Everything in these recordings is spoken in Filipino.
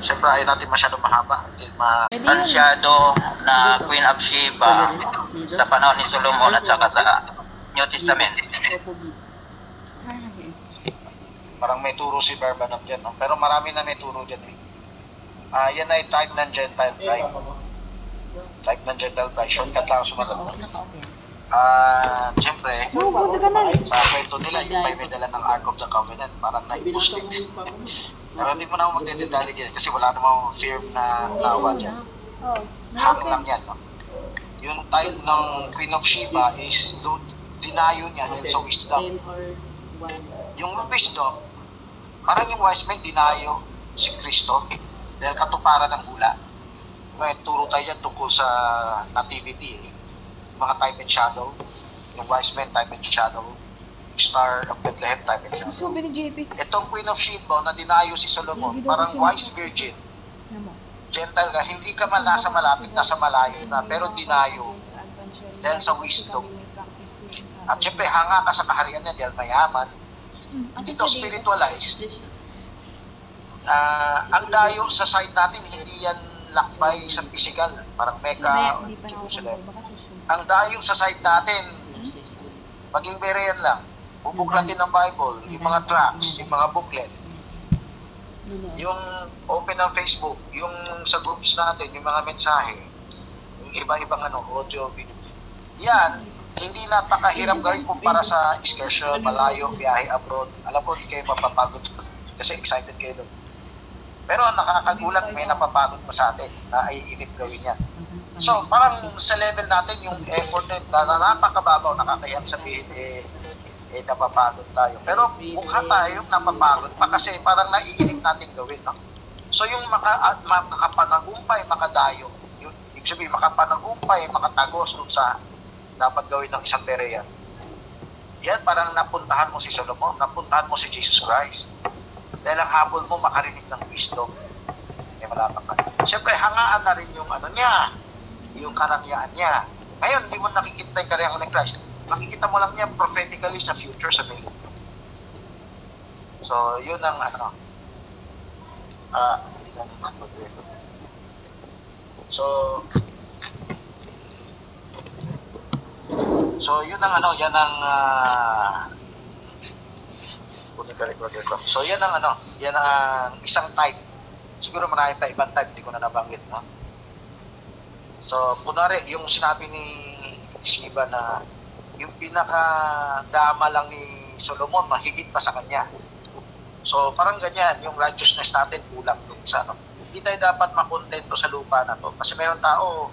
Siyempre, ayaw natin masyado mahaba until ma... Ansyado na Queen of Sheba sa panahon ni Solomon at saka sa New Testament. Parang may turo si Barbanab dyan, no? Pero marami na may turo dyan, eh. Ah, yan ay type ng Gentile bride. Type ng Gentile bride. Shortcut lang sumagot. Ah, siyempre, sa kwento nila, yung may may dala ng Ark of the Covenant, parang naipuslit. Pero hindi mo na ako magdedetalye yan kasi wala namang firm na lawa dyan. Hangin lang yan, no? Yung type ng Queen of Sheba is do, dinayo niya dahil sa wisdom. Yung wisdom, parang yung wise men dinayo si Kristo dahil katuparan ng hula. May turo tayo dyan tungkol sa nativity, eh. mga type and shadow. Yung wise men, type and shadow. Star of Bethlehem, type and shadow. Sabi ni JP. Itong Queen of Sheba na dinayo si Solomon, parang wise virgin. Gentile ka, hindi ka man nasa malapit, nasa malayo na, pero dinayo dahil sa wisdom. At syempre, hanga ka sa kaharian niya dahil mayaman. Ito spiritualized. Ah, ang dayo sa side natin, hindi yan lakbay sa physical, parang Mecca o Jerusalem. Ang dayo sa side natin, maging berean lang. Bubuklatin ng Bible, yung mga tracts, yung mga booklet, yung open ng Facebook, yung sa groups natin, yung mga mensahe, yung iba-ibang ano, audio, video. Yan, hindi napakahirap gawin kumpara sa excursion, malayo, biyahe abroad. Alam ko, hindi kayo mapapagod kasi excited kayo doon. Pero ang nakakagulat, may napapagod pa sa atin na ay inip gawin yan. So, parang sa level natin, yung effort na, na napakababaw, nakakayang sabihin, eh, eh, napapagod tayo. Pero mukha tayong napapagod pa kasi parang naiinip natin gawin, no? So, yung maka, at makapanagumpay, makadayo, yung, ibig sabihin, makapanagumpay, makatagos dun sa dapat gawin ng isang berean. Yan, parang napuntahan mo si Solomon, napuntahan mo si Jesus Christ. Dahil ang habol mo, makarinig ng wisdom. May malapang ka. Siyempre, hangaan na rin yung ano niya, yung karangyaan niya. Ngayon, hindi mo nakikita yung karangyaan ni Christ. Makikita mo lang niya prophetically sa future sa may So, yun ang ano. Ah, nagpapagreto. So, So, yun ang ano, yan ang ko. So, yan ang ano, yan ang isang type. Siguro marami pa ibang type, hindi ko na nabanggit, no? So, kunwari, yung sinabi ni Shiva na yung pinaka-dama lang ni Solomon, mahigit pa sa kanya. So, parang ganyan, yung righteousness natin kulang dun sa ano. Hindi tayo dapat makontento sa lupa na to. Kasi mayroon tao,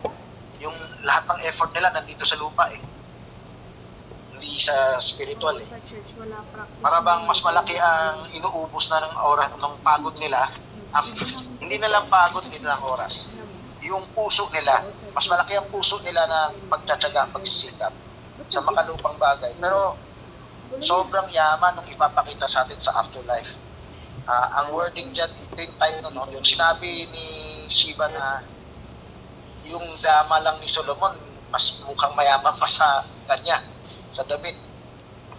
yung lahat ng effort nila nandito sa lupa eh. Hindi sa spiritual eh. Para bang mas malaki ang inuubos na ng oras, ng pagod nila. Ang, hindi na lang pagod, hindi na lang oras. Yung puso nila, mas malaki ang puso nila na pagtsatsaga, pagsisikap sa makalupang bagay. Pero sobrang yaman nung ipapakita sa atin sa afterlife. Ah, ang wording dyan, ito yung tayo no, yung sinabi ni Shiva na yung dama lang ni Solomon, mas mukhang mayaman pa sa kanya, sa damit.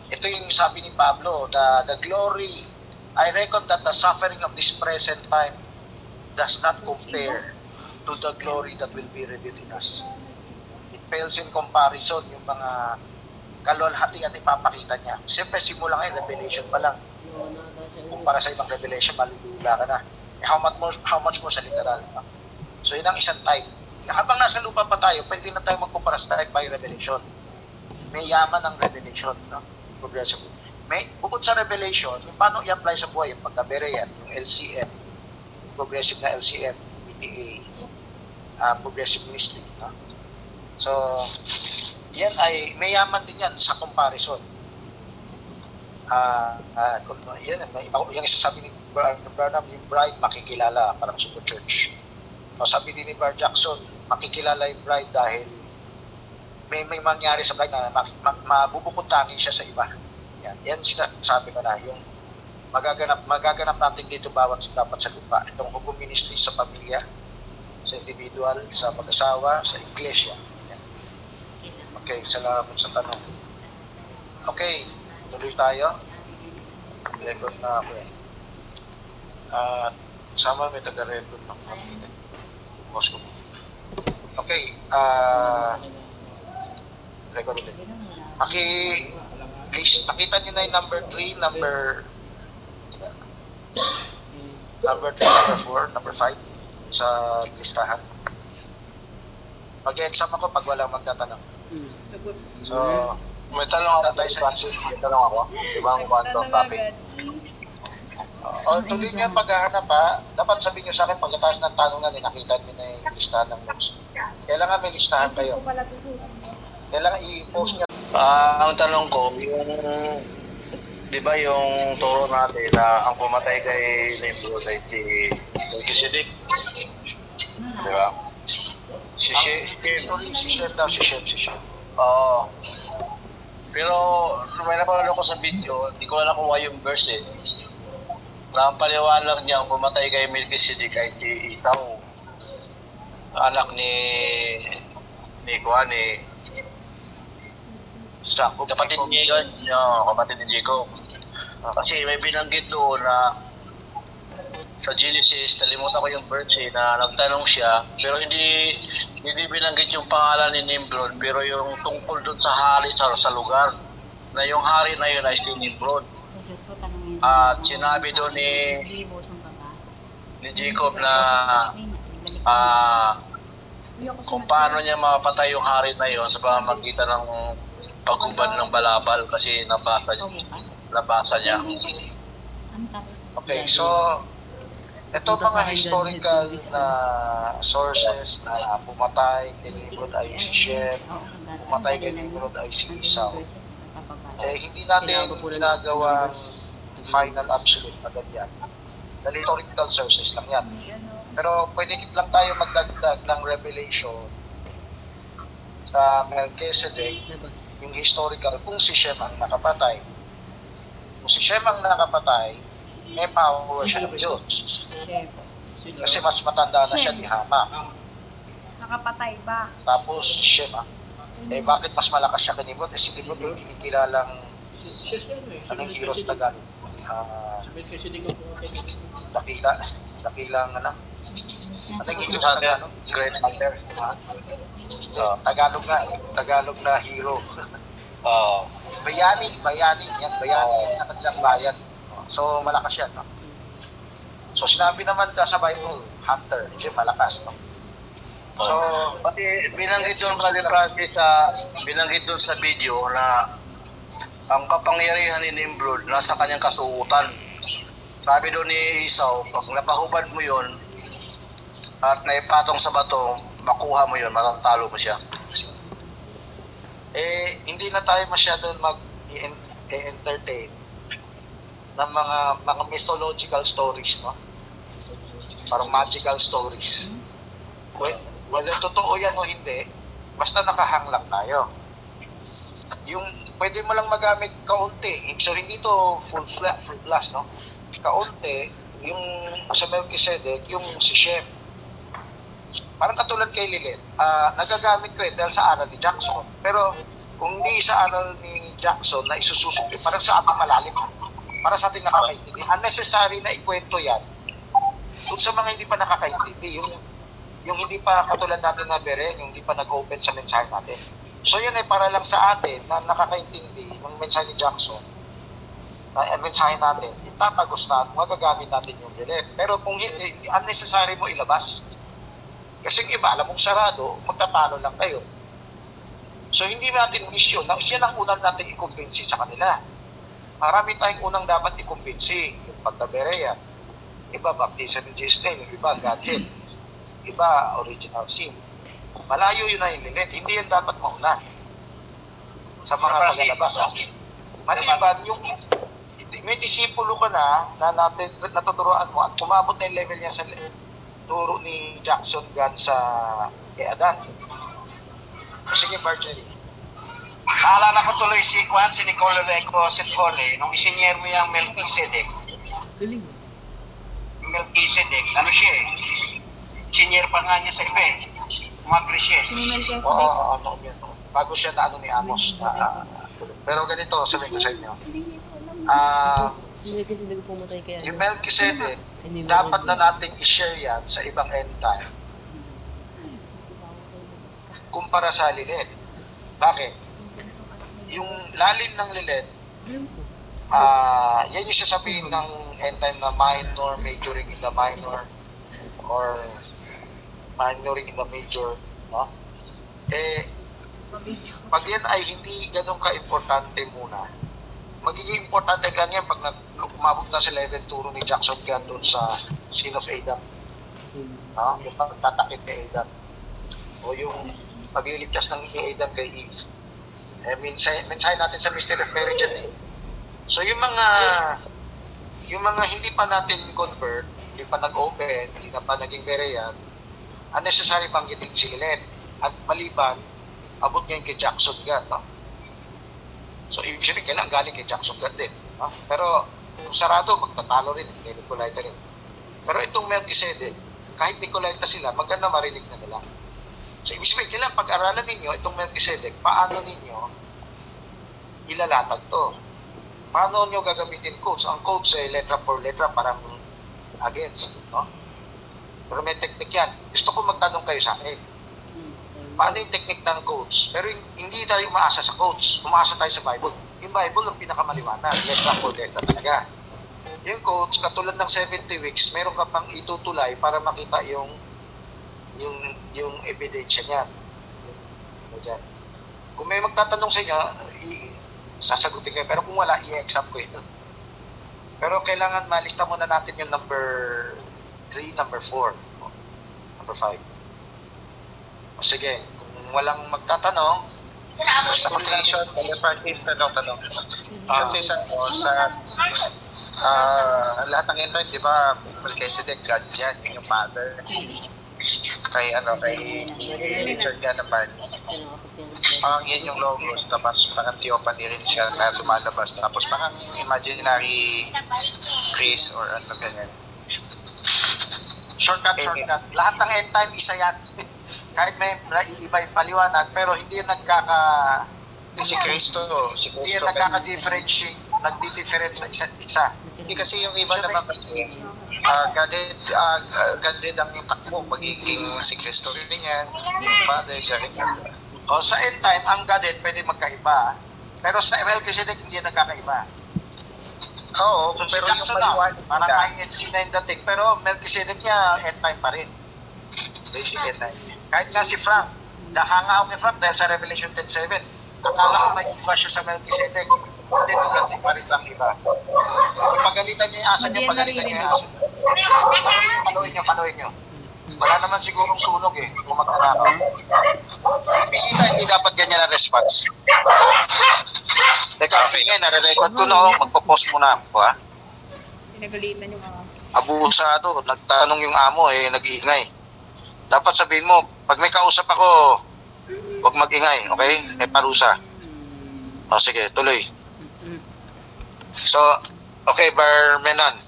Ito yung sabi ni Pablo, the, the glory, I reckon that the suffering of this present time does not compare to the glory that will be revealed in us. Pales in comparison yung mga kalwalhatian na ipapakita niya. Siyempre, simula ngayon, revelation pa lang. Kumpara sa ibang revelation, malulula ka na. Eh, how much more, how much more sa literal. No? So, yun ang isang type. Habang nasa lupa pa tayo, pwede na tayo magkumpara sa type by revelation. May yaman ng revelation. No? Progressive. May, bukod sa revelation, yung paano i-apply sa buhay, yung pagkabereyan, yung LCM, yung progressive na LCM, PTA, uh, progressive ministry. No? So, yan ay, may yaman din yan sa comparison. Ah, ah, kung yan, yung isa sabi ni Branham, yung bride makikilala, parang super church. O sabi din ni Bar Jackson, makikilala yung bride dahil may may mangyari sa bride na mabubukuntangin siya sa iba. Yan, yan sabi ko na, yung magaganap magaganap natin dito bawat dapat sa lupa. Itong hukom ministry sa pamilya, sa individual, sa mag-asawa, sa iglesia. Okay, salamat sa tanong. Okay, tuloy tayo. Record na ako eh. Ah, Sama may taga-record ng kapatid. Boss ko. Okay, ah... record ulit. Paki, nakita niyo na yung number 3, number... Number 3, number 4, number 5 sa listahan. Mag-exam ako pag walang magtatanong. So, May tanong ako tayo sa Francis. May tanong ako. Di ba ang kwanto topic? o tuloy niya paghahanap ha, dapat sabihin niyo sa akin pagkatapos ng tanong na nakita niyo na yung listahan ng notes. Kailangan may listahan kayo. Kailangan i-post niya. Ah, ang tanong ko, yung di ba yung turo natin na ang pumatay kay Nimrod ay si Melchizedek? Di ba? Si story, si Chef daw, si Chef, si Chef. Oo. Pero may napanood ako sa video, hindi ko alam kung why yung verse eh. Na ang paliwanag niya, pumatay kay Melchizedek ay si Esau. Anak ni ni Kuan ni Sa kapatid ni yun, kapatid ni Jacob. Kasi may binanggit doon na sa Genesis, nalimutan ko yung verse eh, na nagtanong siya, pero hindi hindi binanggit yung pangalan ni Nimrod, pero yung tungkol doon sa hari sa, sa lugar, na yung hari na yun ay si Nimrod. At sinabi doon ni, ni Jacob na ah, kung paano niya mapatay yung hari na yun sa pamamagitan ng paghubad ng balabal kasi nabasa, nabasa niya. Okay, so ito mga historical na sources na pumatay kay Nimrod ay si Shem, pumatay kay Nimrod ay si Esau. Eh, hindi natin ginagawa final absolute agad yan. Dahil historical sources lang yan. Pero pwede lang tayo magdagdag ng revelation sa Melchizedek, yung historical, kung si Shem ang nakapatay. Kung si Shem ang nakapatay, may power siya ng Diyos. Kasi mas matanda na siya ni Hama. Nakapatay ba? Tapos si Shem, ah, eh bakit mas malakas siya kay Nimrod? Eh si Nimrod yung kinikilalang Siya siya ano eh. Anong hero sa Melchizedek. Tagalog? Ah, Si Melchizedek ang pumatay kay Nimrod. dakila, dakilang ano? Anong hero sa Tagalog? Great Hunter. Uh, Tagalog nga, eh. Tagalog na hero. Oo. bayani, bayani, yan, bayani yan sa kanilang bayan. So, malakas yan, no? So, sinabi naman ka sa Bible, hunter, hindi malakas, no? So, Pati binanggit doon kay Francis sa binanggit doon sa video na ang kapangyarihan ni Nimrod nasa kanyang kasuotan. Sabi doon ni Esau, pag napahubad mo yon at naipatong sa bato, makuha mo yon, matatalo mo siya. eh, hindi na tayo masyado mag-entertain ng mga mga mythological stories, no? Parang magical stories. Whe- Whether totoo yan o hindi, basta nakahang lang tayo. Yung pwede mo lang magamit kaunti. So hindi to full flat, full blast, no? Kaunti, yung sa Melchizedek, yung si Shem. Parang katulad kay Lilith, ah, nagagamit ko eh dahil sa aral ni Jackson. Pero kung hindi sa aral ni Jackson na isususok, parang sa ating malalim. Para sa ating nakakaintindi. Unnecessary na ikwento yan. Kung sa mga hindi pa nakakaintindi, yung yung hindi pa katulad natin na bere, yung hindi pa nag-open sa mensahe natin. So yun ay para lang sa atin na nakakaintindi ng mensahe ni Jackson na ang mensahe natin, itatagos na at magagamit natin yung bilet. Pero kung hindi, unnecessary mo ilabas. Kasi yung iba, alam mong sarado, magtatalo lang kayo. So hindi natin mission, na yan ang unang natin ikumbinsi sa kanila. Marami tayong unang dapat ikumbinsi. Yung pagkabereya, iba baptism in Jesus name, yung iba Godhead, iba original sin. Malayo yun na yung lilit. Hindi yan dapat mauna sa mga pagalabas. Maliban, yung may disipulo ka na na natin, natuturoan mo at kumabot na yung level niya sa turo ni Jackson Gunn sa kay Adan. Sige, Marjorie. Naalala ko tuloy si Juan, si Nicolo Reco Setfole, nung isinyer mo yung Melchizedek. Galing. Melchizedek, ano siya eh? Senior pa nga niya sa iba eh. Umagri siya eh. Sinimel kaya Oo, oo, oo, yun. Bago siya na ano ni Amos. Na, ah, pero ganito, sabihin ko sa inyo. Ah, Si Melchizedek pumatay kay yung. Melchizedek, dapat na nating i-share yan sa ibang end time kumpara sa lilit. Bakit? Yung lalim ng lilit, ah yan yung sasabihin ng end time na minor, majoring in the minor, or minoring in the major, no? Eh, pag yan ay hindi ganun ka-importante muna, magiging importante lang yan pag umabot na sa level 2 ni Jackson Gunn doon sa Sin of Adam, no? yung pagtatakip ni Adam, o yung pagliligtas ng ni Adam kay Eve. Eh, minsay, minsay natin sa Mystery of Mary dyan eh. So yung mga yung mga hindi pa natin convert, hindi pa nag-open, hindi na pa naging Berean, unnecessary banggitin si Lilet. At maliban, abot niya yung kay Jackson God. No? So, ibig sabihin, kailangan galing kay Jackson God din. No? Pero, kung sarado, magtatalo rin, kay Nicolaita rin. Pero itong Melchizedek, kahit Nicolaita sila, maganda marinig na nila. So, ibig sabihin, kailangan pag-aralan ninyo, itong Melchizedek, paano ninyo ilalatag to? Paano nyo gagamitin codes? Ang codes ay letra for letra, parang against. No? Pero may technique yan. Gusto ko magtanong kayo sa akin. Paano yung technique ng coach? Pero hin- hindi tayo umaasa sa coach. Umaasa tayo sa Bible. Yung Bible ang pinakamaliwanag. Letra for letra talaga. Yung coach, katulad ng 70 weeks, meron ka pang itutulay para makita yung yung yung ebidensya niyan. Ano dyan. Kung may magtatanong sa inyo, sasagutin kayo. Pero kung wala, i-exam ko ito. Pero kailangan malista muna natin yung number 3, number 4, number 5. O sige, kung walang magtatanong, sa quotation, telepathies, tanong, tanong. Ah. Kasi sa, oh, sa ah lahat ng ito, di ba, Melchizedek, God yan, yun yung father. Kay, ano, kay Richard nga naman, parang yan yung logo, tapos parang theophany rin siya na lumalabas, tapos parang imaginary Chris or ano ganyan. shortcut, shortcut. Lahat ng end time, isa yan. Kahit may iba yung paliwanag, pero hindi yan nagkaka... Si Cristo, si Hindi yan nagkaka-differentiate, nagdi-different sa isa't isa. Hindi kasi yung iba naman kasi uh, gadid, uh, gadid ang yung takbo, magiging si Cristo rin yan, yung Father, siya rin yan. O sa end time, ang Godhead pwede magkaiba. Pero sa Melchizedek, hindi nagkakaiba. Oo, So, si pero yung Jackson lang, maliwanag parang nila, INC na yung dating. Pero Melchizedek niya, end time pa rin. Basic end time. Kahit nga si Frank, nahanga ako kay Frank dahil sa Revelation 10.7. Akala ko may iba siya sa Melchizedek. Hindi, tulad din pa rin lang iba. Pagalitan niya yung aso niya, pagalitan niya yung aso niya. Paluin niyo, paluin niyo. Wala naman sigurong sunog eh, kung magtanakaw. Bisita, hindi dapat ganyan ang response. Teka, ang ingay, nare-record ko na oh. Magpo-post muna ako ha. Pinagalitan yung mga. Abusado, nagtanong yung amo eh, nag-iingay. Dapat sabihin mo, pag may kausap ako, huwag mag-ingay, okay? May parusa. O sige, tuloy. So, okay, Barmenan.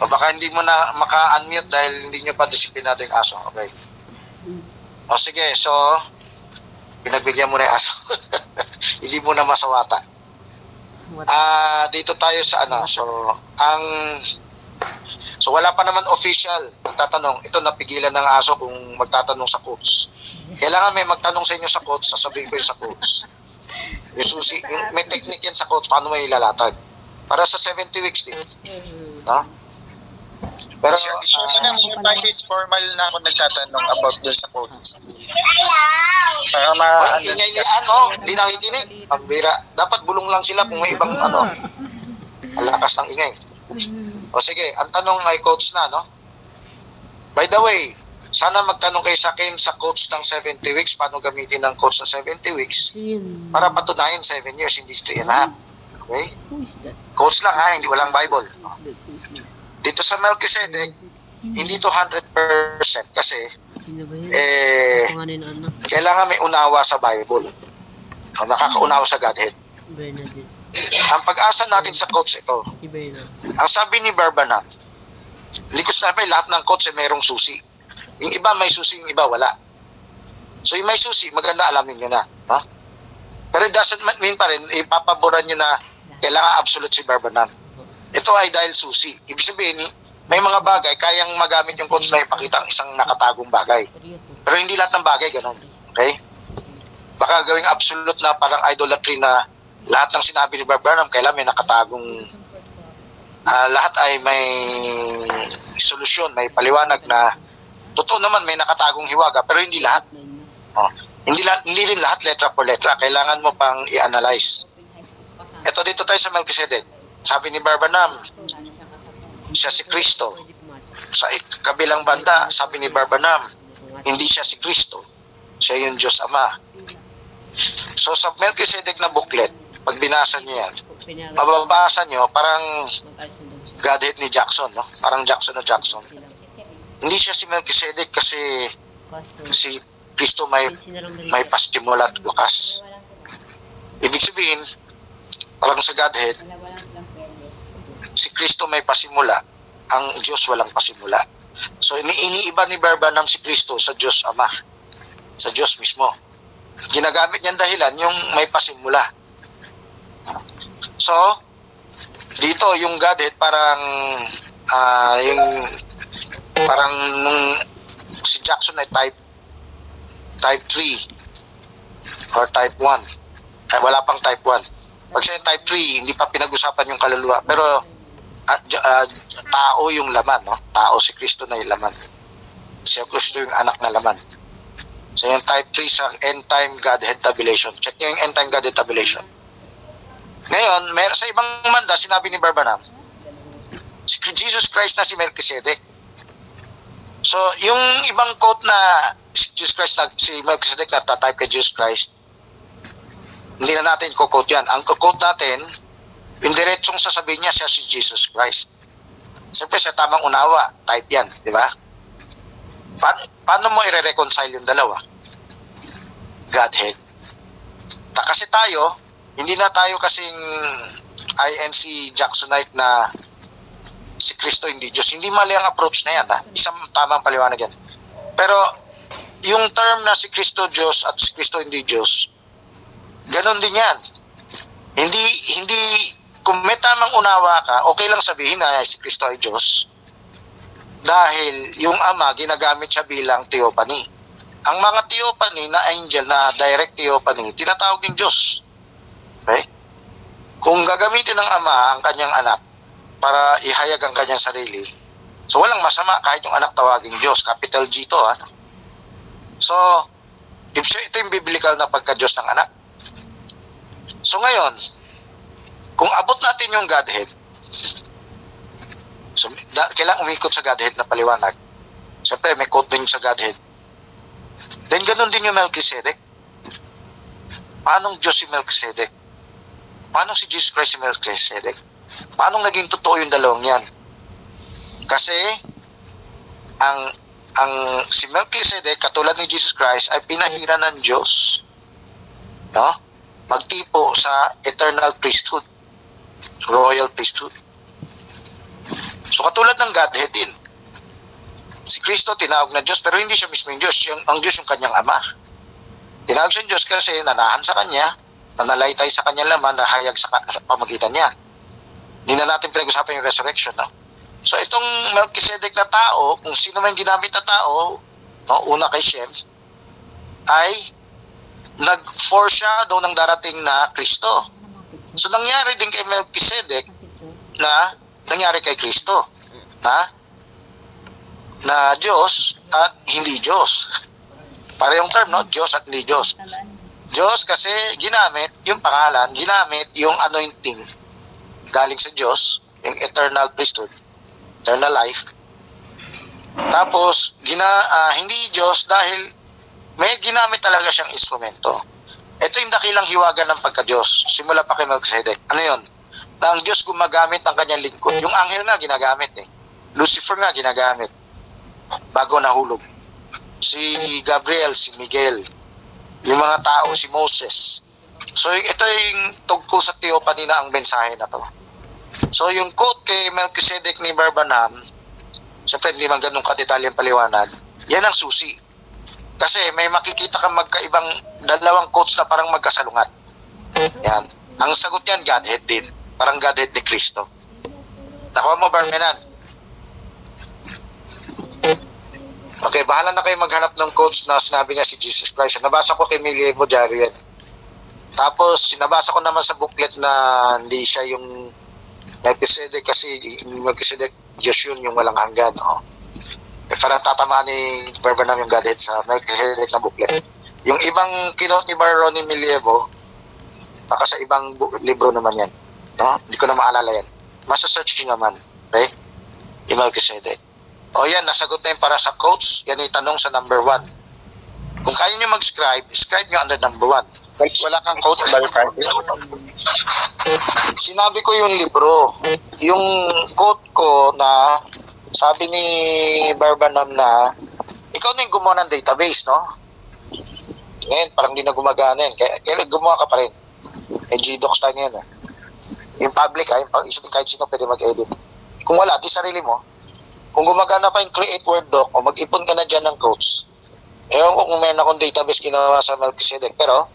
O baka hindi mo na maka-unmute dahil hindi nyo pa disiplinado yung aso, okay? O sige, so, pinagbigyan mo na yung aso. hindi mo na masawata. Ah, dito tayo sa ano. So, ang So wala pa naman official nagtatanong. Ito napigilan ng aso kung magtatanong sa coach. Kailangan may magtanong sa inyo sa coach, sasabihin ko yun sa coach. Yung susi, yung, may technique yan sa coach, paano may ilalatag. Para sa 70 weeks din. No? Pero, ah, na tayo is formal na ako nagtatanong about dun sa code. Para ma... Well, ingay nila, ano, hindi nakikinig. Ang bira. Dapat bulong lang sila kung may ibang, ano, ang lakas ng ingay. O sige, ang tanong ay coach na, no? By the way, sana magtanong kayo sa akin sa coach ng 70 weeks, paano gamitin ng coach ng 70 weeks para patunayan 7 years, hindi 3 and a half. Okay? Who is that? Coach lang ha, hindi walang Bible. That? Dito sa Melchizedek, hindi to 100% kasi eh, Pangalan ano? kailangan may unawa sa Bible. O, nakakaunawa sa Godhead. Ang pag-asa natin sa coach ito, ang sabi ni Barbanam, hindi ko sinabi lahat ng coach ay mayroong susi. Yung iba may susi, yung iba wala. So yung may susi, maganda alamin nyo na. No? Pero it doesn't mean pa rin, ipapaboran nyo na kailangan absolute si Barbanam. Ito ay dahil susi. Ibig sabihin, may mga bagay kayang magamit yung quotes na ipakita ang isang nakatagong bagay. Pero hindi lahat ng bagay ganun. Okay? Baka gawing absolute na parang idolatry na lahat ng sinabi ni Branham kailan may nakatagong ah, lahat ay may solusyon, may paliwanag na totoo naman may nakatagong hiwaga pero hindi lahat. Oh, hindi lahat, hindi rin lahat letra por letra. Kailangan mo pang i-analyze. Ito dito tayo sa Melchizedek. Sabi ni Barbanam, siya si Kristo. Sa kabilang banda, sabi ni Barbanam, hindi siya si Kristo. Siya yung Diyos Ama. So sa Melchizedek na booklet, pag binasa niyo yan, mababasa niyo parang Godhead ni Jackson, no? Parang Jackson na Jackson. Hindi siya si Melchizedek kasi si Kristo may may pasimula at wakas. Ibig sabihin, parang sa Godhead, si Kristo may pasimula, ang Diyos walang pasimula. So ini iniiba ni Barbanam si Kristo sa Diyos Ama, sa Diyos mismo. Ginagamit niyang dahilan yung may pasimula. So, dito yung Godhead parang ah, yung parang nung si Jackson ay type type 3 or type 1. Ay, wala pang type 1. Pag siya yung type 3, hindi pa pinag-usapan yung kaluluwa. Pero ah, j- ah, tao yung laman, no? Tao si Kristo na yung laman. Si Kristo yung anak na laman. So yung type 3 sa end time Godhead tabulation. Check niyo yung end time Godhead tabulation. Ngayon, mer sa ibang manda, sinabi ni Barbanam, si Jesus Christ na si Melchizedek. So, yung ibang quote na si Jesus Christ na si Melchizedek na tatype kay Jesus Christ, hindi na natin quote yan. Ang quote natin, yung diretsong sasabihin niya siya si Jesus Christ. Siyempre sa tamang unawa, type yan, di ba? Pa- paano mo i-reconcile yung dalawa? Godhead. Ta kasi tayo, hindi na tayo kasing INC Jacksonite na si Kristo hindi Diyos. Hindi mali ang approach na yan. Ha? Isang tamang paliwanag yan. Pero yung term na si Kristo Diyos at si Kristo hindi Diyos, ganon din yan. Hindi, hindi, kung may tamang unawa ka, okay lang sabihin na si Kristo ay Diyos. Dahil yung Ama, ginagamit siya bilang theophany. Ang mga theophany na angel na direct theophany, tinatawag ng Diyos. Okay? Kung gagamitin ng Ama ang kanyang anak para ihayag ang kanyang sarili, so walang masama kahit yung anak tawaging Diyos. Capital G to, ha? So, if ito yung biblical na pagka-Diyos ng anak. So ngayon, kung abot natin yung Godhead, so, da, kailangan umikot sa Godhead na paliwanag. Siyempre, may quote din sa Godhead. Then, ganun din yung Melchizedek. Paanong Diyos si Melchizedek? Paano si Jesus Christ si Melchizedek? Paano naging totoo yung dalawang yan? Kasi, ang ang si Melchizedek, katulad ni Jesus Christ, ay pinahira ng Diyos. No? Magtipo sa eternal priesthood. Royal priesthood. So katulad ng Godhead din. Si Kristo tinawag na Diyos pero hindi siya mismo yung Diyos. Yung, ang Diyos yung kanyang Ama. Tinawag siyang Diyos kasi nanahan sa Kanya, nanalaitay sa Kanyang laman, nahayag sa, sa pamagitan niya. Hindi na natin pinag-usapan yung resurrection. No? So itong Melchizedek na tao, kung sino man ginamit na tao, no, una kay Shem, ay nag-foreshadow ng darating na Kristo. So nangyari din kay Melchizedek na nangyari kay Kristo na na Diyos at hindi Diyos. Para yung term, no? Diyos at hindi Diyos. Diyos kasi ginamit yung pangalan, ginamit yung anointing galing sa Diyos, yung eternal priesthood, eternal life. Tapos, gina, ah, hindi Diyos dahil may ginamit talaga siyang instrumento. Ito yung dakilang hiwaga ng pagka-Diyos. Simula pa kay Melchizedek. Ano yun? Na ang Diyos gumagamit ng kanyang lingkod. Yung anghel nga ginagamit eh. Lucifer nga ginagamit. Bago nahulog. Si Gabriel, si Miguel. Yung mga tao, si Moses. So ito yung tugko sa theophany na ang mensahe na to. So yung quote kay Melchizedek ni Barbanam, siyempre hindi man ganun kadetalyang paliwanag, yan ang susi. Kasi may makikita kang magkaibang dalawang quotes na parang magkasalungat. Yan. Ang sagot niyan, Godhead din. Parang Godhead ni Kristo. Nakuha mo, Barmenan? Okay, bahala na kayo maghanap ng coach na sinabi niya si Jesus Christ. Nabasa ko kay Diary yan. Tapos, nabasa ko naman sa booklet na hindi siya yung Melchizedek kasi Melchizedek Diyos yun yung walang hanggan. Oh. Parang tatamaan ni Barbanam yung Godhead sa Melchizedek na booklet. Yung ibang kinot ni Baron ni Milievo, baka sa ibang bu- libro naman yan. No? Hindi ko na maalala yan. Masa-search nyo naman. Okay? Yung Melchizedek. O yan, nasagot na yun para sa quotes. Yan yung tanong sa number one. Kung kaya nyo mag-scribe, scribe nyo under number one. Wala kang quote. Sinabi ko yung libro. Yung quote ko na sabi ni Barbanam na ikaw na yung gumawa ng database, no? Ngayon, parang di na gumagana yan. Kaya, kaya gumawa ka pa rin. Eh, GDocs tayo yan, eh. Yung public, ay, yung isipin kahit sino pwede mag-edit. Kung wala, di sarili mo. Kung gumagana pa yung create word doc o mag-ipon ka na dyan ng quotes, ewan ko kung meron akong database ginawa sa Melchizedek. Pero,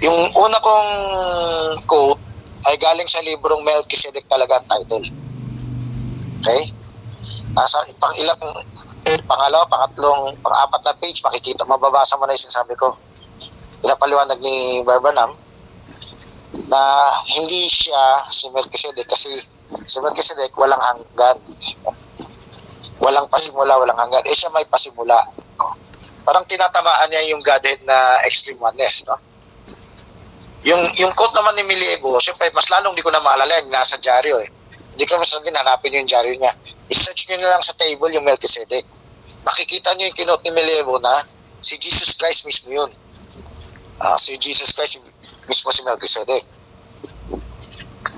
yung una kong quote ay galing sa librong Melchizedek talaga title. Okay? Nasa pang ilang, pangalawa, pangatlong, pang-apat na page, makikita, mababasa mo na yung sinasabi ko. Pinapaliwanag ni Barbanam na hindi siya si Melchizedek kasi si Melchizedek walang hanggan. Walang pasimula, walang hanggan. Eh siya may pasimula. No? Parang tinatamaan niya yung Godhead na extreme oneness. No? Yung, yung quote naman ni Milievo, syempre mas lalong di ko na maalala yan, nasa dyaryo eh. Hindi ko mas din hanapin yung dyaryo niya. I-search nyo na lang sa table yung Melchizedek. Makikita nyo yung kinote ni Milievo na si Jesus Christ mismo yun. Ah, si Jesus Christ mismo si Melchizedek.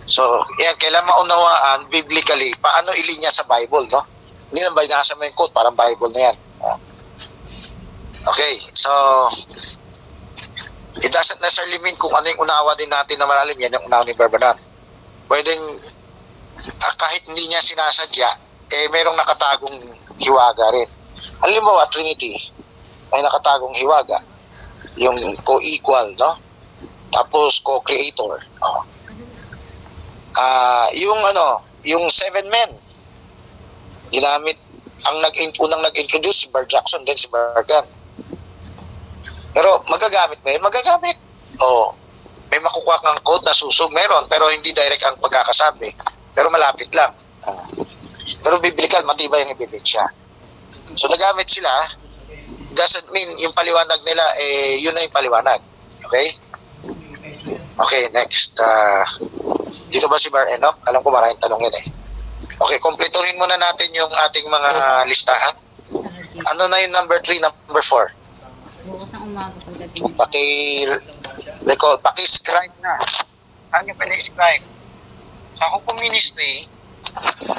So, yan, kailan maunawaan biblically, paano ilinya sa Bible, no? Hindi na ba nasa mo yung quote, parang Bible na yan. Ah. Okay, so, it doesn't necessarily mean kung ano yung unawa din natin na malalim, yan yung unawa ni Barbanan. Pwedeng, ah, kahit hindi niya sinasadya, eh, merong nakatagong hiwaga rin. Halimbawa, Trinity, may nakatagong hiwaga. Yung co-equal, no? Tapos, co-creator. Oh. Ah, yung ano, yung seven men. Ginamit ang nag unang nag-introduce si Bar Jackson din si Bargan. Pero magagamit ba yun? Magagamit. Oo. May makukuha kang code na susog. Meron, pero hindi direct ang pagkakasabi. Pero malapit lang. Ah. pero biblical, matibay ang ebidensya. So nagamit sila, doesn't mean yung paliwanag nila, eh, yun na yung paliwanag. Okay? Okay, next. Uh, dito ba si Bar Enoch? Alam ko maraming tanong yun eh. Okay, kumpletuhin muna natin yung ating mga listahan. Ano na yung number 3, number 4? Bukas ng umaga pagdating. Paki record, paki-scribe na. Ano yung pwede-scribe? Sa Hukum Ministry,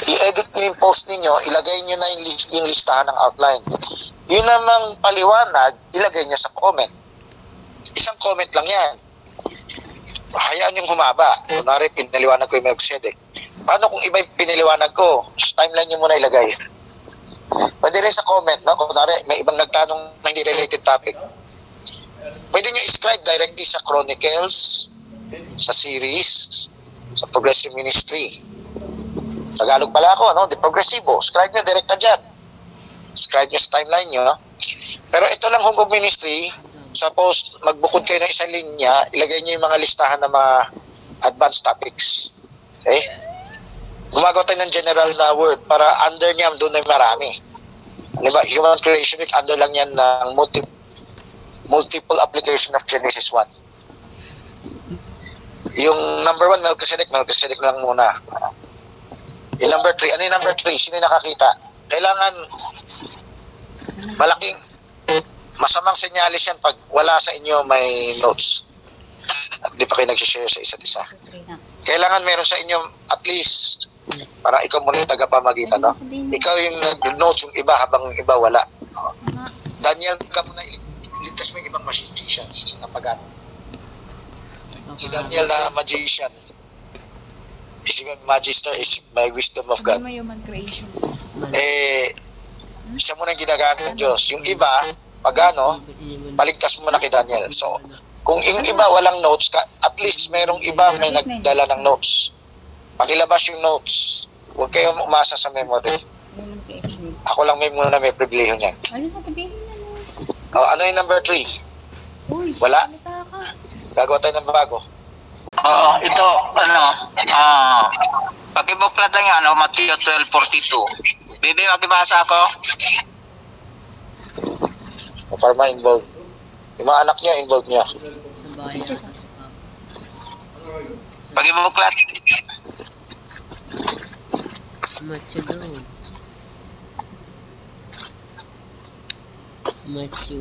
i-edit niyo yung post ninyo, ilagay niyo na yung, lis- yung listahan ng outline. Yun namang paliwanag, ilagay niyo sa comment. Isang comment lang yan. Hayaan yung humaba. Kunwari, pinaliwanag ko yung Melchizedek. Paano kung iba yung piniliwanag ko? Timeline niyo muna ilagay. Pwede rin sa comment, no? Kunwari, may ibang nagtanong na hindi related topic. Pwede nyo i-scribe directly sa Chronicles, sa series, sa Progressive Ministry. Tagalog pala ako, no? Di progresibo. Scribe nyo direct na dyan. Scribe nyo sa timeline nyo. Pero ito lang Hungkong Ministry, suppose magbukod kayo ng isang linya, ilagay nyo yung mga listahan ng mga advanced topics. Okay? Gumagawa tayo ng general na word para under niya doon ay marami. Ano ba? Human Creation under lang yan ng multi, multiple application of Genesis 1. Yung number 1, Melchizedek, Melchizedek lang muna. Yung number 3, ano yung number 3? Sino yung nakakita? Kailangan malaking masamang senyalis yan pag wala sa inyo may notes. At di pa kayo nagsishare sa isa't isa. Kailangan meron sa inyo at least para ikaw muna yung tagapamagitan, no? Ikaw yung nag-notes yung iba habang yung iba wala. No? Daniel, ka muna ilig- iligtas mo yung ibang magicians na pagano. Si Daniel na magician. Si Magister is by wisdom of God. Mo human creation. Eh, siya muna yung ginagamit ng Diyos. Yung iba, pagano, paligtas mo na kay Daniel. So, kung yung iba walang notes, ka, at least merong iba may nagdala ng notes Pakilabas yung notes. Huwag kayong umasa sa memory. Ano? Ako lang may muna may pribileho niyan. Ano sabihin na? Oh, ano yung number 3? Uy, Wala. Gagawa tayo ng bago. Oo, ito, ano, ah, pakibuklat lang yan, ano, Matthew 12.42. Bibi, makibasa ako? O para ma-involve. Yung mga anak niya, involve niya. Pakibuklat. Macho daw. Macho.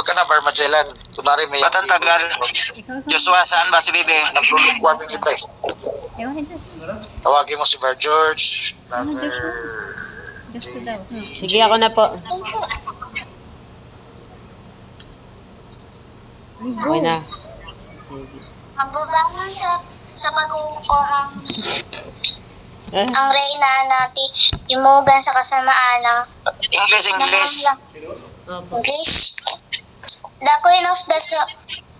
Magtawag ka na, Bar Magellan. Kunwari may... Ba't ang tagal? Joshua, saan ba si Bibi? Nag-require yung iba eh. Ikaw, Diyos. Tawagin mo si Bar George. Ano? Diyos ko daw. Sige, ako na po. Okay na. Magbabangon sa sa pagkukuhang Ah, ang reyna natin timugan sa kasamaan ng English, English. opo. English. The queen of the, so-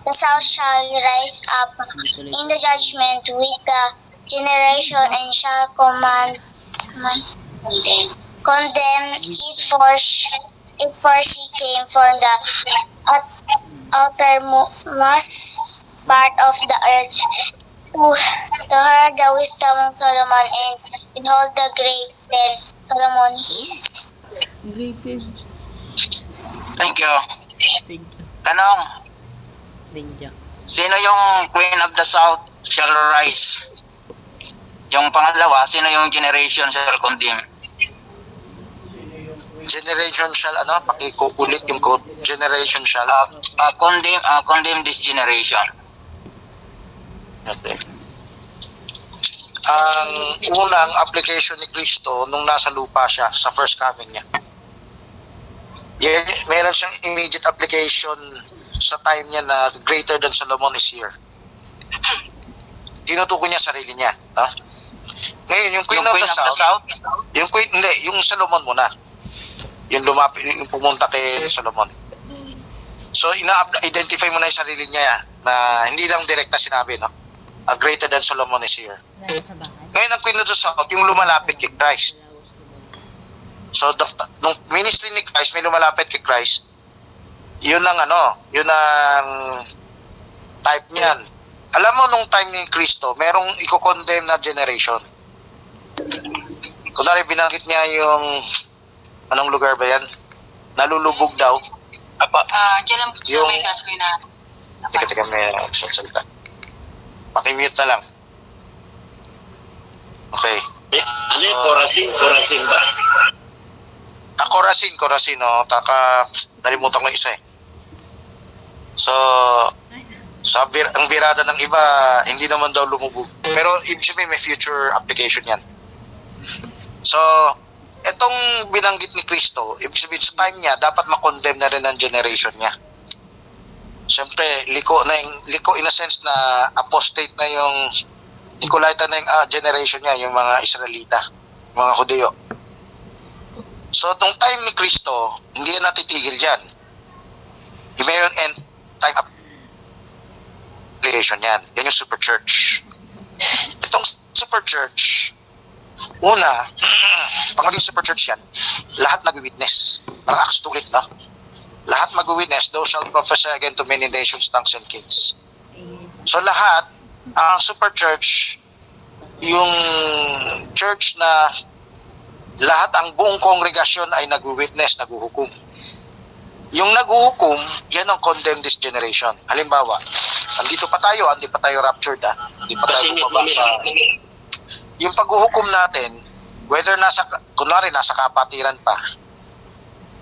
the south shall rise up in the judgment with the generation and shall command command- condemn it for sh- it for she came from the out- outermost part of the earth to, to her the wisdom of Solomon and behold the great then Solomon his Greeted. Thank you. Thank you. Tanong, you. sino yung Queen of the South shall rise? Yung pangalawa, sino yung generation shall condemn? Generation shall, ano, pakikukulit yung code. Generation shall. Uh, uh, condemn, uh, condemn this generation. Okay. Ang unang application ni Kristo nung nasa lupa siya sa first coming niya. Yan, meron siyang immediate application sa time niya na greater than Solomon is here. Tinutukoy niya sarili niya. Ha? Ngayon, yung Queen, yung of, Queen the, of the South, South, yung Queen, hindi, yung Solomon muna. Yung lumapit, yung pumunta kay Solomon. So, ina-identify mo na yung sarili niya na hindi lang direkta sinabi, no? A greater than Solomon is here. Ngayon, ang Queen of the South, yung lumalapit kay Christ. So, the, nung ministry ni Christ, may lumalapit kay Christ, yun ang ano, yun ang type niyan. Alam mo, nung time ni Kristo, merong i-condemn na generation. Kunwari, binanggit niya yung, anong lugar ba yan? Nalulubog daw. apa, Ah, dyan lang po Yung- sa may gas ko na. Teka, teka, may salita. Pakimute na lang. Okay. Ano yung Corazin? Corazin ba? Corazin, Corazin, no? Taka, nalimutan ko yung isa eh. So, sa bir ang birada ng iba, hindi naman daw lumubog. Pero ibig sabihin may future application yan. So, etong binanggit ni Kristo, ibig sabihin sa time niya, dapat makondemn na rin ang generation niya. Siyempre, liko na yung, liko in a sense na apostate na yung Nicolaita na yung ah, generation niya, yung mga Israelita, mga Hudyo. So, nung time ni Kristo, hindi yan natitigil. Yung mayroon end time application yan. Yan yung super church. Itong super church, una, pag maging super church yan, lahat nag-witness. Parang Acts 2 ulit, no? Lahat mag-witness, those shall prophesy again to many nations, tongues, and kings. So lahat, ang super church, yung church na lahat ang buong kongregasyon ay nag-witness, naghuhukom. Yung naghuhukom, yan ang condemn this generation. Halimbawa, andito pa tayo, hindi pa tayo raptured ah. Hindi pa tayo bumaba sa... Yung paghuhukom natin, whether nasa, kunwari nasa kapatiran pa,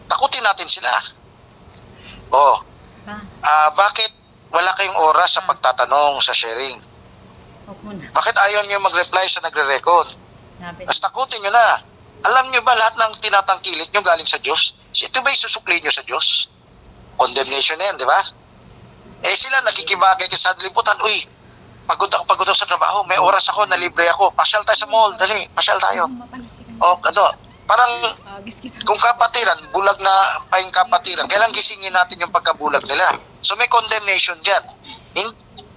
takutin natin sila. Oh, ah bakit wala kayong oras sa pagtatanong, sa sharing? Bakit ayaw niyo mag-reply sa nagre-record? Tapos takutin nyo na. Alam nyo ba lahat ng tinatangkilit nyo galing sa Diyos? Ito ba isusukli nyo sa Diyos? Condemnation na yan, di ba? Eh sila nakikibagay sa liputan, uy, pagod ako, pagod ako sa trabaho, may oras ako, nalibre ako, pasyal tayo sa mall, dali, pasyal tayo. O ano, parang kung kapatiran, bulag na pahing kapatiran, kailang gisingin natin yung pagkabulag nila. So may condemnation dyan. In,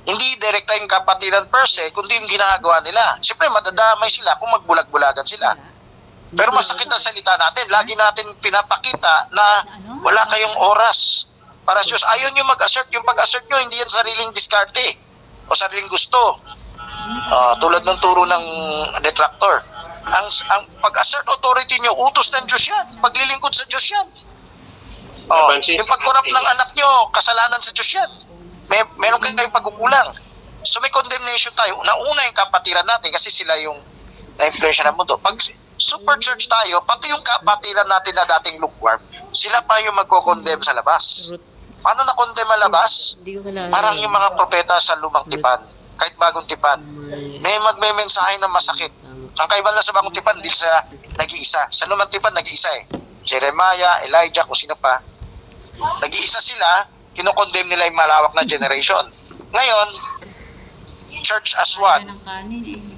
Hindi direkta yung kapatiran per se, kundi yung ginagawa nila. Siyempre, madadamay sila kung magbulag-bulagan sila. Pero masakit ang salita natin. Lagi natin pinapakita na wala kayong oras para Diyos. Ayaw nyo mag-assert. Yung pag-assert nyo, hindi yan sariling diskarte o sariling gusto. Ah, tulad ng turo ng detractor. Ang, ang pag-assert authority nyo, utos ng Diyos yan. Paglilingkod sa Diyos yan. Oh, yung pagkurap ng anak nyo, kasalanan sa Diyos yan. May, meron kayong pagkukulang. So may condemnation tayo. Nauna yung kapatiran natin kasi sila yung na-influensya ng mundo. Pag super church tayo, pati yung kapatiran natin na dating lukewarm, sila pa yung magko-condemn sa labas. Paano na-condemn ang labas? Parang yung mga propeta sa lumang tipan, kahit bagong tipan, may magme-mensahe na masakit. Ang kaiba lang sa bagong tipan, hindi sa nag-iisa. Sa lumang tipan, nag-iisa eh. Jeremiah, Elijah, kung sino pa. Nag-iisa sila, kinokondemn nila yung malawak na generation. Ngayon, church as one,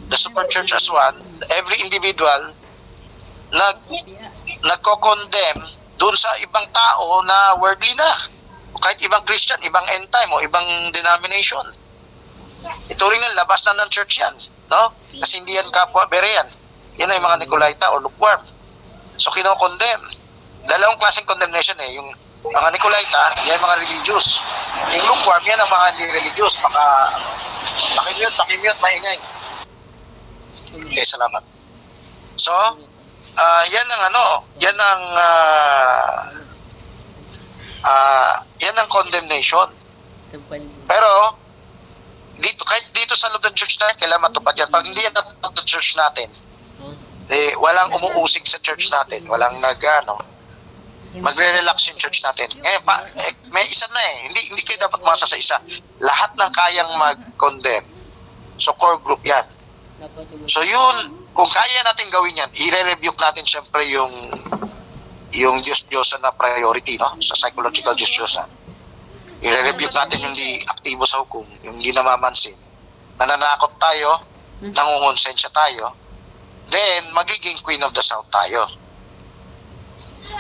the super church as one, every individual nag nagko-condemn doon sa ibang tao na worldly na. Kahit ibang Christian, ibang end time o ibang denomination. Ito rin ang labas na ng church yan. No? Kasi hindi yan kapwa berean. Yan ay mga Nicolaita o lukewarm. So kinokondemn. Dalawang klaseng condemnation eh. Yung mga Nicolaita, yan mga religious. Yung lukewarm, yan ang mga hindi religious. Maka, pakimute, pakimute, maingay. Okay, salamat. So, ah yan ang ano, yan ang ah ah, yan ang condemnation. Pero dito kahit dito sa loob ng church natin, kailangan matupad yan. Pag hindi yan natupad sa church natin, eh, walang umuusig sa church natin. Walang nag, ano, magre-relax yung church natin. Eh, pa, eh, may isa na eh. Hindi, hindi kayo dapat masa sa isa. Lahat ng kayang mag-condemn. So, core group yan. So, yun, kung kaya natin gawin yan, i-rebuke natin syempre yung yung Diyos-Diyosan na priority, no? Sa psychological Diyos-Diyosan. I-rebuke natin yung di aktibo sa hukom, yung di namamansin. Nananakot tayo, nangungonsensya tayo, then magiging Queen of the South tayo.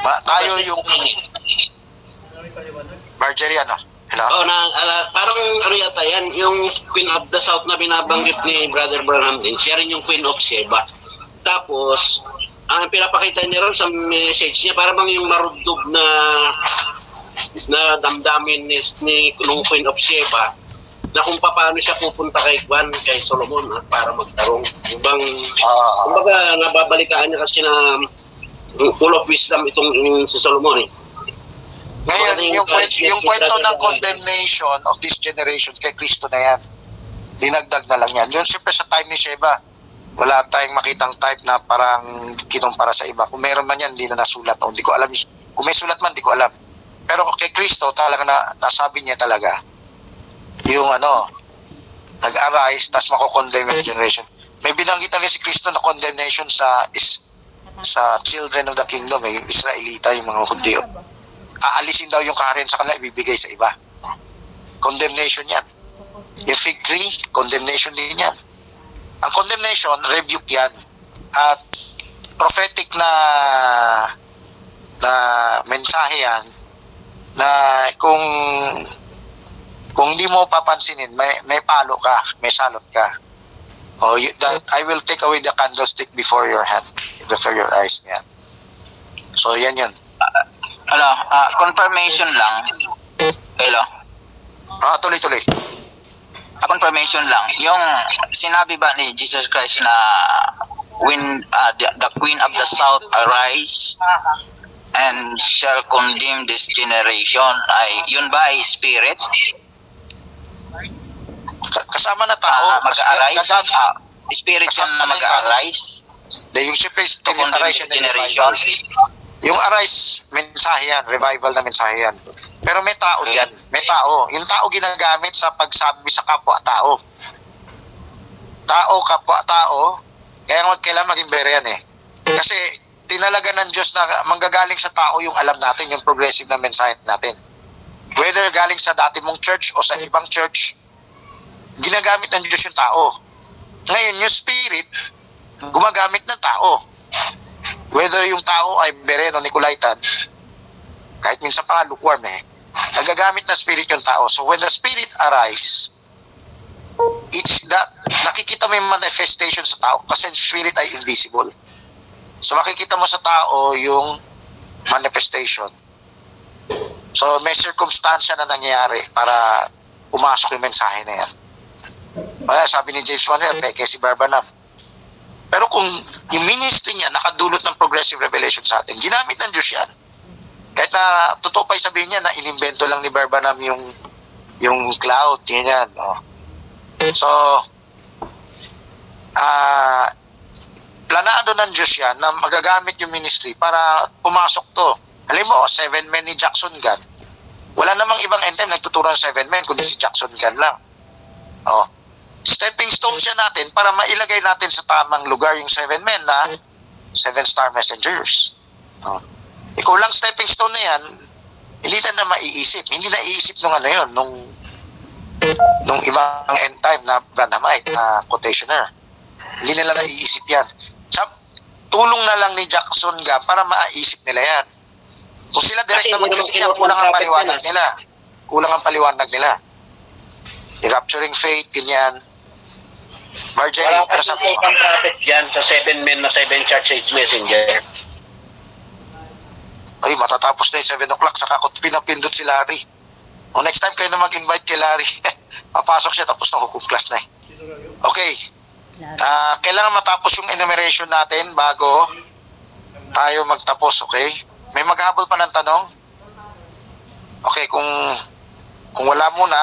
Ma, tayo yung Marjorie, ano? Hello? Oh, na, ala, parang ano yata yan, yung Queen of the South na binabanggit ni Brother Branham din, siya rin yung Queen of Sheba. Tapos, ang pinapakita niya ron sa message niya, parang bang yung marugdog na na damdamin ni, ni nung Queen of Sheba na kung paano siya pupunta kay Juan, kay Solomon at para magtarong. Ibang, Ah, kumbaga nababalikaan niya kasi na full of wisdom itong si Solomon eh. Ngayon, yung, kwent, yung kwento ng condemnation of this generation kay Kristo na yan, dinagdag na lang yan. Yun, siyempre sa time ni Sheba, wala tayong makitang type na parang kinumpara sa iba. Kung meron man yan, hindi na nasulat. O, hindi ko alam. Kung may sulat man, hindi ko alam. Pero kay Kristo, talaga na, nasabi niya talaga, yung ano, nag-arise, tas mako-condemn yung generation. May binanggit na rin si Kristo na condemnation sa is sa children of the kingdom, eh, yung Israelita, yung mga Hudyo. Aalisin daw yung kaharian sa kanila, ibibigay sa iba. Condemnation yan. Yung fig tree, condemnation din yan. Ang condemnation, rebuke yan. At prophetic na na mensahe yan na kung kung di mo papansinin, may, may palo ka, may salot ka. Oh, you, that, I will take away the candlestick before your hand, before your eyes. Yan. So, yan yun. Ano, ah, confirmation lang. Hello? Ah, tuloy-tuloy. Ah, confirmation lang. Yung sinabi ba ni Jesus Christ na when ah, the, the queen of the south arise and shall condemn this generation ay yun ba ay spirit Ka- Kasama na tao. Ah, mag-arise ah, spirit yan na mag-arise De, yung siyempre, to condemn this generation. Yung arise, mensahe yan, revival na mensahe yan. Pero may tao yan, may tao. Yung tao ginagamit sa pagsabi sa kapwa-tao. Tao, kapwa-tao, kaya nga kailangan maging bere eh. Kasi tinalaga ng Diyos na manggagaling sa tao yung alam natin, yung progressive na mensahe natin. Whether galing sa dati mong church o sa ibang church, ginagamit ng Diyos yung tao. Ngayon, yung spirit, gumagamit ng tao. Whether yung tao ay Beren o Nicolaitan, kahit minsan pa lukewarm eh, nagagamit na spirit yung tao. So when the spirit arise, it's that nakikita mo yung manifestation sa tao kasi spirit ay invisible. So makikita mo sa tao yung manifestation. So may circumstansya na nangyayari para pumasok yung mensahe na yan. Wala, sabi ni James Manuel, peke si Barbanam. Pero kung yung ministry niya nakadulot ng progressive revelation sa atin, ginamit ng Diyos yan. Kahit na totoo pa sabihin niya na inimbento lang ni Barbanam yung yung cloud, yun yan. Oh. So, ah, planado ng Diyos yan na magagamit yung ministry para pumasok to. Alam mo, seven men ni Jackson Gunn. Wala namang ibang end time nagtuturo ng seven men, kundi si Jackson Gunn lang. Oh. Stepping stone siya natin para mailagay natin sa tamang lugar yung seven men na seven star messengers. Oh. Ikaw lang stepping stone na yan, hindi na na maiisip. Hindi na iisip nung ano yun, nung nung ibang end time na Branhamite, na quotationer. Hindi nila naiisip yan. Sa, tulong na lang ni Jackson ga para maisip nila yan. Kung sila direct Kasi na mag-isip yan, kulang ng ang paliwanag nila. Kulang ang paliwanag nila. Rapturing faith, ganyan. Marjorie, Wala ano sabi mo? ibang prophet dyan sa seven men na seven church age messenger. Ay, matatapos na yung 7 o'clock, saka ko pinapindot si Larry. O next time kayo na mag-invite kay Larry. Papasok siya, tapos na hukom class na eh. Okay. Ah, kailangan matapos yung enumeration natin bago tayo magtapos, okay? May maghabol pa ng tanong? Okay, kung kung wala muna,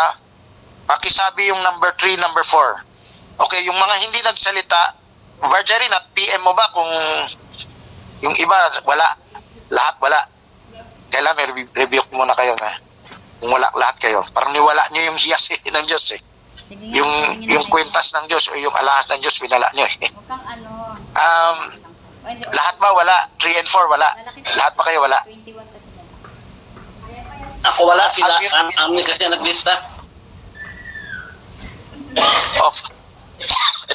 pakisabi yung number 3, number 4. Okay, yung mga hindi nagsalita, Marjorie, at PM mo ba kung yung iba, wala. Lahat wala. Kailan may rebuke muna kayo na kung wala lahat kayo. Parang niwala nyo yung hiyas eh, ng Diyos eh. Sige, yung yung kwintas ng Diyos o yung alahas ng Diyos, winala nyo eh. Kang ano. Um, lahat ba wala? 3 and 4 wala. Lahat ba kayo wala? 21 kasi Ako wala sila. Ang amin kasi naglista. Oh, ito,